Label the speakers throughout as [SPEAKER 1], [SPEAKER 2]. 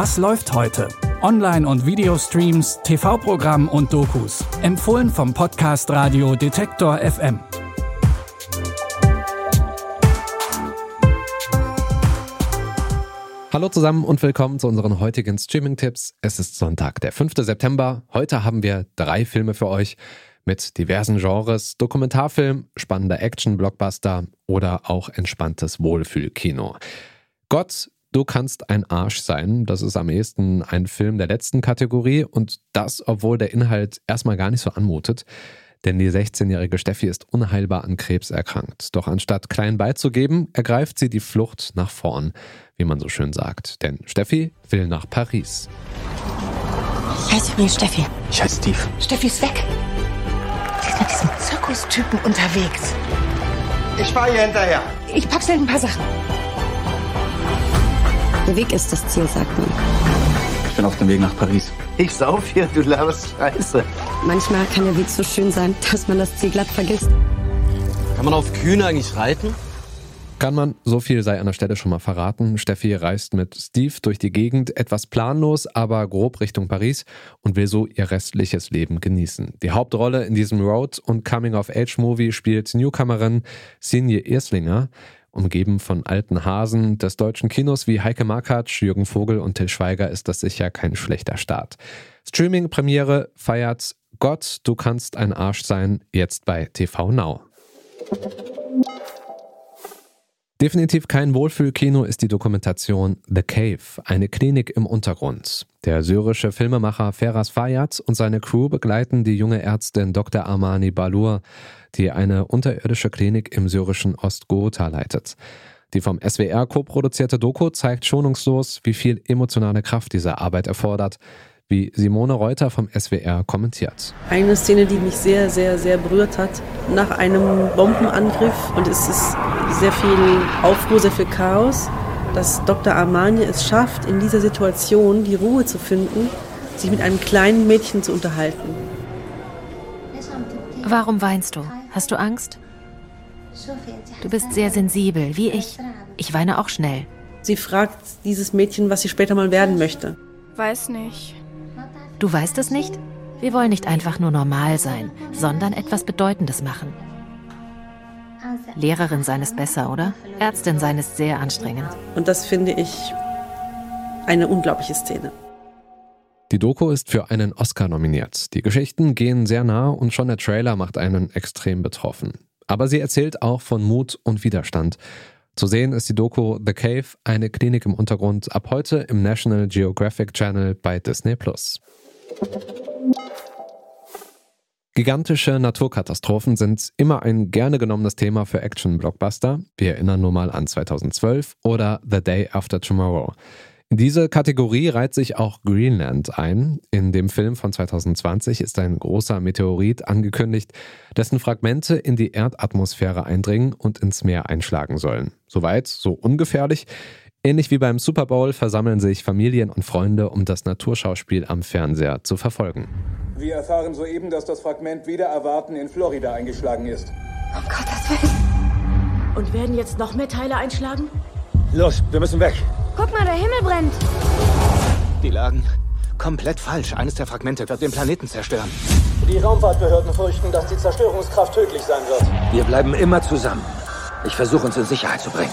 [SPEAKER 1] Was läuft heute? Online- und Videostreams, TV-Programm und Dokus. Empfohlen vom Podcast Radio Detektor FM.
[SPEAKER 2] Hallo zusammen und willkommen zu unseren heutigen Streaming-Tipps. Es ist Sonntag, der 5. September. Heute haben wir drei Filme für euch mit diversen Genres, Dokumentarfilm, spannender Action-Blockbuster oder auch entspanntes Wohlfühlkino. Gott, du kannst ein Arsch sein. Das ist am ehesten ein Film der letzten Kategorie und das, obwohl der Inhalt erstmal gar nicht so anmutet. Denn die 16-jährige Steffi ist unheilbar an Krebs erkrankt. Doch anstatt klein beizugeben, ergreift sie die Flucht nach vorn, wie man so schön sagt. Denn Steffi will nach Paris.
[SPEAKER 3] Ich heiße übrigens Steffi.
[SPEAKER 4] Ich heiße Steve.
[SPEAKER 3] Steffi ist weg. Sie ist mit diesem Zirkustypen unterwegs.
[SPEAKER 4] Ich fahre hier hinterher.
[SPEAKER 3] Ich pack schnell ein paar Sachen.
[SPEAKER 5] Der Weg ist das Ziel, sagt man.
[SPEAKER 4] Ich bin auf dem Weg nach Paris. Ich sauf hier, du laberst Scheiße.
[SPEAKER 5] Manchmal kann der Weg so schön sein, dass man das Ziel glatt vergisst.
[SPEAKER 6] Kann man auf Kühne eigentlich reiten?
[SPEAKER 2] Kann man, so viel sei an der Stelle schon mal verraten. Steffi reist mit Steve durch die Gegend, etwas planlos, aber grob Richtung Paris und will so ihr restliches Leben genießen. Die Hauptrolle in diesem Road- und Coming-of-Age-Movie spielt Newcomerin Sinje Erslinger, umgeben von alten Hasen des deutschen Kinos wie Heike Markatsch, Jürgen Vogel und Till Schweiger ist das sicher kein schlechter Start. Streaming-Premiere feiert Gott, du kannst ein Arsch sein, jetzt bei TV Now. Definitiv kein Wohlfühlkino ist die Dokumentation The Cave, eine Klinik im Untergrund. Der syrische Filmemacher Feras Fayyad und seine Crew begleiten die junge Ärztin Dr. Armani Balur, die eine unterirdische Klinik im syrischen Ostghouta leitet. Die vom SWR co-produzierte Doku zeigt schonungslos, wie viel emotionale Kraft diese Arbeit erfordert, wie Simone Reuter vom SWR kommentiert.
[SPEAKER 7] Eine Szene, die mich sehr, sehr, sehr berührt hat, nach einem Bombenangriff und es ist sehr viel Aufruhr, sehr viel Chaos, dass Dr. Armani es schafft, in dieser Situation die Ruhe zu finden, sich mit einem kleinen Mädchen zu unterhalten.
[SPEAKER 8] Warum weinst du? Hast du Angst? Du bist sehr sensibel, wie ich. Ich weine auch schnell.
[SPEAKER 7] Sie fragt dieses Mädchen, was sie später mal werden möchte.
[SPEAKER 9] Weiß nicht.
[SPEAKER 8] Du weißt es nicht? Wir wollen nicht einfach nur normal sein, sondern etwas Bedeutendes machen. Lehrerin sein ist besser, oder? Ärztin sein ist sehr anstrengend.
[SPEAKER 7] Und das finde ich eine unglaubliche Szene.
[SPEAKER 2] Die Doku ist für einen Oscar nominiert. Die Geschichten gehen sehr nah und schon der Trailer macht einen extrem betroffen. Aber sie erzählt auch von Mut und Widerstand. Zu sehen ist die Doku The Cave, eine Klinik im Untergrund, ab heute im National Geographic Channel bei Disney Plus. Gigantische Naturkatastrophen sind immer ein gerne genommenes Thema für Action-Blockbuster. Wir erinnern nur mal an 2012 oder The Day After Tomorrow. In diese Kategorie reiht sich auch Greenland ein. In dem Film von 2020 ist ein großer Meteorit angekündigt, dessen Fragmente in die Erdatmosphäre eindringen und ins Meer einschlagen sollen. Soweit, so ungefährlich. Ähnlich wie beim Super Bowl versammeln sich Familien und Freunde, um das Naturschauspiel am Fernseher zu verfolgen.
[SPEAKER 10] Wir erfahren soeben, dass das Fragment wieder erwarten in Florida eingeschlagen ist.
[SPEAKER 3] Um Gottes Willen. Und werden jetzt noch mehr Teile einschlagen?
[SPEAKER 4] Los, wir müssen weg.
[SPEAKER 9] Guck mal, der Himmel brennt.
[SPEAKER 4] Die lagen komplett falsch. Eines der Fragmente wird den Planeten zerstören.
[SPEAKER 10] Die Raumfahrtbehörden fürchten, dass die Zerstörungskraft tödlich sein wird.
[SPEAKER 4] Wir bleiben immer zusammen. Ich versuche uns in Sicherheit zu bringen.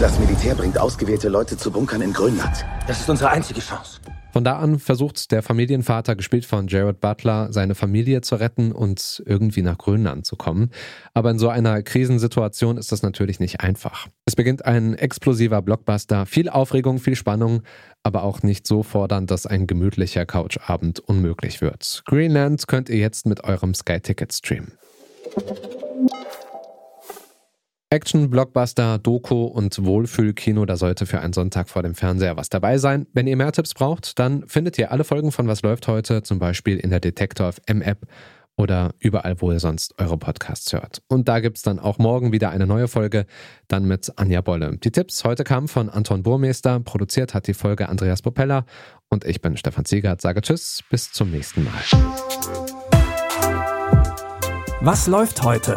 [SPEAKER 11] Das Militär bringt ausgewählte Leute zu Bunkern in Grönland.
[SPEAKER 4] Das ist unsere einzige Chance.
[SPEAKER 2] Von da an versucht der Familienvater, gespielt von Jared Butler, seine Familie zu retten und irgendwie nach Grönland zu kommen. Aber in so einer Krisensituation ist das natürlich nicht einfach. Es beginnt ein explosiver Blockbuster, viel Aufregung, viel Spannung, aber auch nicht so fordernd, dass ein gemütlicher Couchabend unmöglich wird. Greenland könnt ihr jetzt mit eurem Sky-Ticket streamen. Action, Blockbuster, Doku und Wohlfühlkino, da sollte für einen Sonntag vor dem Fernseher was dabei sein. Wenn ihr mehr Tipps braucht, dann findet ihr alle Folgen von Was läuft heute, zum Beispiel in der Detektor FM App oder überall, wo ihr sonst eure Podcasts hört. Und da gibt es dann auch morgen wieder eine neue Folge, dann mit Anja Bolle. Die Tipps heute kamen von Anton Burmeister, produziert hat die Folge Andreas Popella und ich bin Stefan Ziegert, sage Tschüss, bis zum nächsten Mal.
[SPEAKER 1] Was läuft heute?